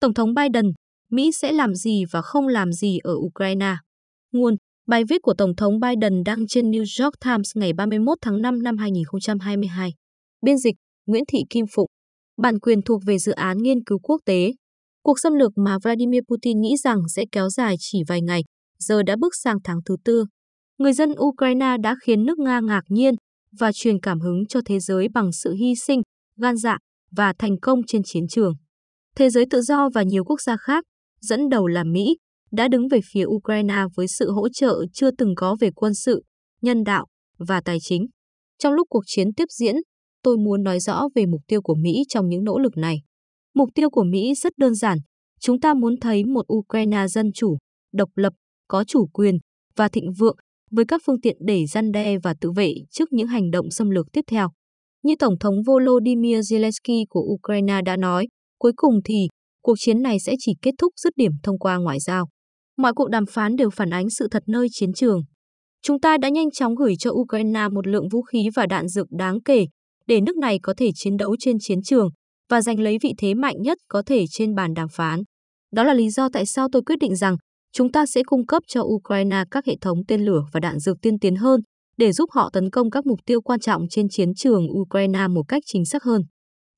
Tổng thống Biden, Mỹ sẽ làm gì và không làm gì ở Ukraine? Nguồn Bài viết của Tổng thống Biden đăng trên New York Times ngày 31 tháng 5 năm 2022. Biên dịch Nguyễn Thị Kim Phụng. Bản quyền thuộc về dự án nghiên cứu quốc tế. Cuộc xâm lược mà Vladimir Putin nghĩ rằng sẽ kéo dài chỉ vài ngày, giờ đã bước sang tháng thứ tư. Người dân Ukraine đã khiến nước Nga ngạc nhiên và truyền cảm hứng cho thế giới bằng sự hy sinh, gan dạ và thành công trên chiến trường. Thế giới tự do và nhiều quốc gia khác, dẫn đầu là Mỹ, đã đứng về phía Ukraine với sự hỗ trợ chưa từng có về quân sự, nhân đạo và tài chính. Trong lúc cuộc chiến tiếp diễn, tôi muốn nói rõ về mục tiêu của Mỹ trong những nỗ lực này. Mục tiêu của Mỹ rất đơn giản, chúng ta muốn thấy một Ukraine dân chủ, độc lập, có chủ quyền và thịnh vượng với các phương tiện để gian đe và tự vệ trước những hành động xâm lược tiếp theo. Như Tổng thống Volodymyr Zelensky của Ukraine đã nói, cuối cùng thì, cuộc chiến này sẽ chỉ kết thúc dứt điểm thông qua ngoại giao. Mọi cuộc đàm phán đều phản ánh sự thật nơi chiến trường. Chúng ta đã nhanh chóng gửi cho Ukraine một lượng vũ khí và đạn dược đáng kể để nước này có thể chiến đấu trên chiến trường và giành lấy vị thế mạnh nhất có thể trên bàn đàm phán. Đó là lý do tại sao tôi quyết định rằng chúng ta sẽ cung cấp cho Ukraine các hệ thống tên lửa và đạn dược tiên tiến hơn để giúp họ tấn công các mục tiêu quan trọng trên chiến trường Ukraine một cách chính xác hơn.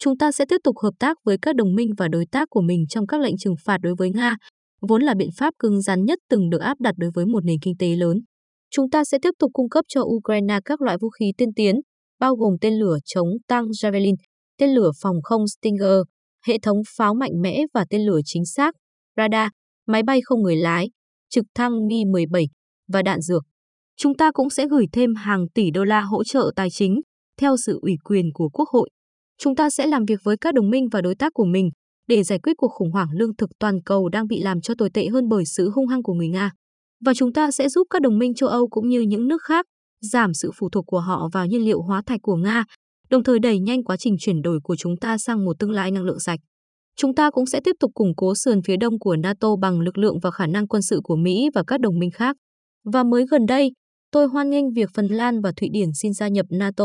Chúng ta sẽ tiếp tục hợp tác với các đồng minh và đối tác của mình trong các lệnh trừng phạt đối với Nga vốn là biện pháp cứng rắn nhất từng được áp đặt đối với một nền kinh tế lớn. Chúng ta sẽ tiếp tục cung cấp cho Ukraine các loại vũ khí tiên tiến, bao gồm tên lửa chống tăng Javelin, tên lửa phòng không Stinger, hệ thống pháo mạnh mẽ và tên lửa chính xác, radar, máy bay không người lái, trực thăng Mi-17 và đạn dược. Chúng ta cũng sẽ gửi thêm hàng tỷ đô la hỗ trợ tài chính theo sự ủy quyền của Quốc hội. Chúng ta sẽ làm việc với các đồng minh và đối tác của mình để giải quyết cuộc khủng hoảng lương thực toàn cầu đang bị làm cho tồi tệ hơn bởi sự hung hăng của người Nga. Và chúng ta sẽ giúp các đồng minh châu Âu cũng như những nước khác giảm sự phụ thuộc của họ vào nhiên liệu hóa thạch của Nga, đồng thời đẩy nhanh quá trình chuyển đổi của chúng ta sang một tương lai năng lượng sạch. Chúng ta cũng sẽ tiếp tục củng cố sườn phía đông của NATO bằng lực lượng và khả năng quân sự của Mỹ và các đồng minh khác. Và mới gần đây, tôi hoan nghênh việc Phần Lan và Thụy Điển xin gia nhập NATO,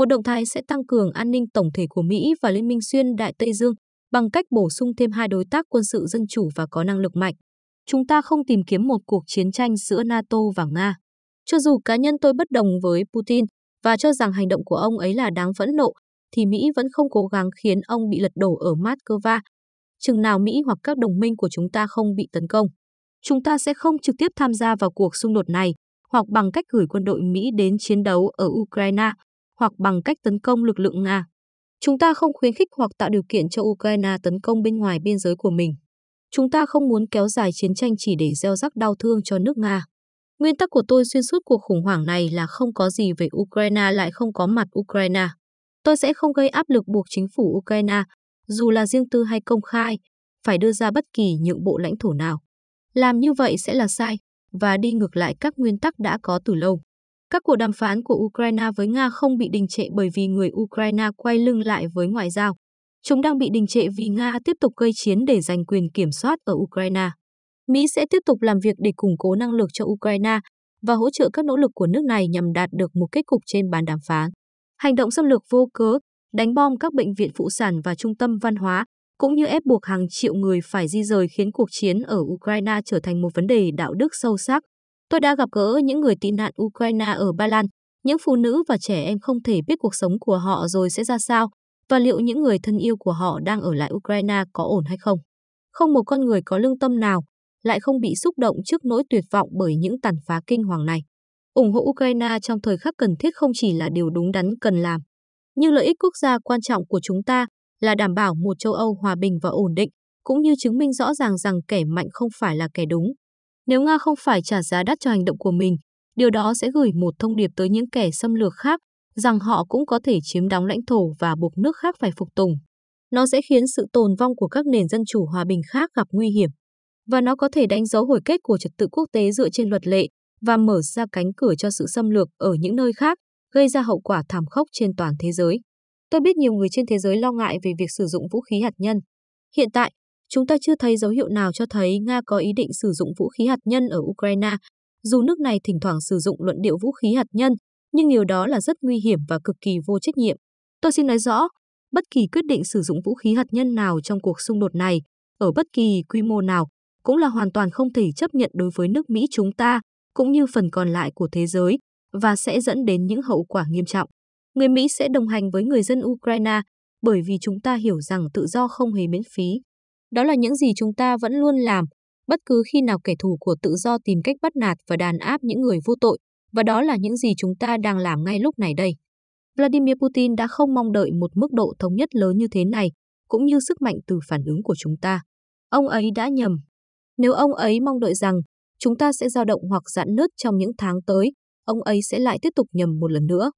một động thái sẽ tăng cường an ninh tổng thể của Mỹ và Liên minh xuyên Đại Tây Dương bằng cách bổ sung thêm hai đối tác quân sự dân chủ và có năng lực mạnh. Chúng ta không tìm kiếm một cuộc chiến tranh giữa NATO và Nga. Cho dù cá nhân tôi bất đồng với Putin và cho rằng hành động của ông ấy là đáng phẫn nộ, thì Mỹ vẫn không cố gắng khiến ông bị lật đổ ở Moscow. Chừng nào Mỹ hoặc các đồng minh của chúng ta không bị tấn công, chúng ta sẽ không trực tiếp tham gia vào cuộc xung đột này, hoặc bằng cách gửi quân đội Mỹ đến chiến đấu ở Ukraine, hoặc bằng cách tấn công lực lượng Nga. Chúng ta không khuyến khích hoặc tạo điều kiện cho Ukraine tấn công bên ngoài biên giới của mình. Chúng ta không muốn kéo dài chiến tranh chỉ để gieo rắc đau thương cho nước Nga. Nguyên tắc của tôi xuyên suốt cuộc khủng hoảng này là không có gì về Ukraine lại không có mặt Ukraine. Tôi sẽ không gây áp lực buộc chính phủ Ukraine, dù là riêng tư hay công khai, phải đưa ra bất kỳ nhượng bộ lãnh thổ nào. Làm như vậy sẽ là sai và đi ngược lại các nguyên tắc đã có từ lâu. Các cuộc đàm phán của Ukraine với Nga không bị đình trệ bởi vì người Ukraine quay lưng lại với ngoại giao. Chúng đang bị đình trệ vì Nga tiếp tục gây chiến để giành quyền kiểm soát ở Ukraine. Mỹ sẽ tiếp tục làm việc để củng cố năng lực cho Ukraine và hỗ trợ các nỗ lực của nước này nhằm đạt được một kết cục trên bàn đàm phán. Hành động xâm lược vô cớ, đánh bom các bệnh viện phụ sản và trung tâm văn hóa, cũng như ép buộc hàng triệu người phải di rời khiến cuộc chiến ở Ukraine trở thành một vấn đề đạo đức sâu sắc, Tôi đã gặp gỡ những người tị nạn Ukraine ở Ba Lan, những phụ nữ và trẻ em không thể biết cuộc sống của họ rồi sẽ ra sao và liệu những người thân yêu của họ đang ở lại Ukraine có ổn hay không. Không một con người có lương tâm nào lại không bị xúc động trước nỗi tuyệt vọng bởi những tàn phá kinh hoàng này. ủng hộ Ukraine trong thời khắc cần thiết không chỉ là điều đúng đắn cần làm, nhưng lợi ích quốc gia quan trọng của chúng ta là đảm bảo một châu Âu hòa bình và ổn định, cũng như chứng minh rõ ràng rằng kẻ mạnh không phải là kẻ đúng, nếu Nga không phải trả giá đắt cho hành động của mình, điều đó sẽ gửi một thông điệp tới những kẻ xâm lược khác rằng họ cũng có thể chiếm đóng lãnh thổ và buộc nước khác phải phục tùng. Nó sẽ khiến sự tồn vong của các nền dân chủ hòa bình khác gặp nguy hiểm. Và nó có thể đánh dấu hồi kết của trật tự quốc tế dựa trên luật lệ và mở ra cánh cửa cho sự xâm lược ở những nơi khác, gây ra hậu quả thảm khốc trên toàn thế giới. Tôi biết nhiều người trên thế giới lo ngại về việc sử dụng vũ khí hạt nhân. Hiện tại, chúng ta chưa thấy dấu hiệu nào cho thấy Nga có ý định sử dụng vũ khí hạt nhân ở Ukraine. Dù nước này thỉnh thoảng sử dụng luận điệu vũ khí hạt nhân, nhưng điều đó là rất nguy hiểm và cực kỳ vô trách nhiệm. Tôi xin nói rõ, bất kỳ quyết định sử dụng vũ khí hạt nhân nào trong cuộc xung đột này ở bất kỳ quy mô nào cũng là hoàn toàn không thể chấp nhận đối với nước Mỹ chúng ta, cũng như phần còn lại của thế giới, và sẽ dẫn đến những hậu quả nghiêm trọng. Người Mỹ sẽ đồng hành với người dân Ukraine bởi vì chúng ta hiểu rằng tự do không hề miễn phí. Đó là những gì chúng ta vẫn luôn làm, bất cứ khi nào kẻ thù của tự do tìm cách bắt nạt và đàn áp những người vô tội, và đó là những gì chúng ta đang làm ngay lúc này đây. Vladimir Putin đã không mong đợi một mức độ thống nhất lớn như thế này, cũng như sức mạnh từ phản ứng của chúng ta. Ông ấy đã nhầm. Nếu ông ấy mong đợi rằng chúng ta sẽ dao động hoặc giãn nứt trong những tháng tới, ông ấy sẽ lại tiếp tục nhầm một lần nữa.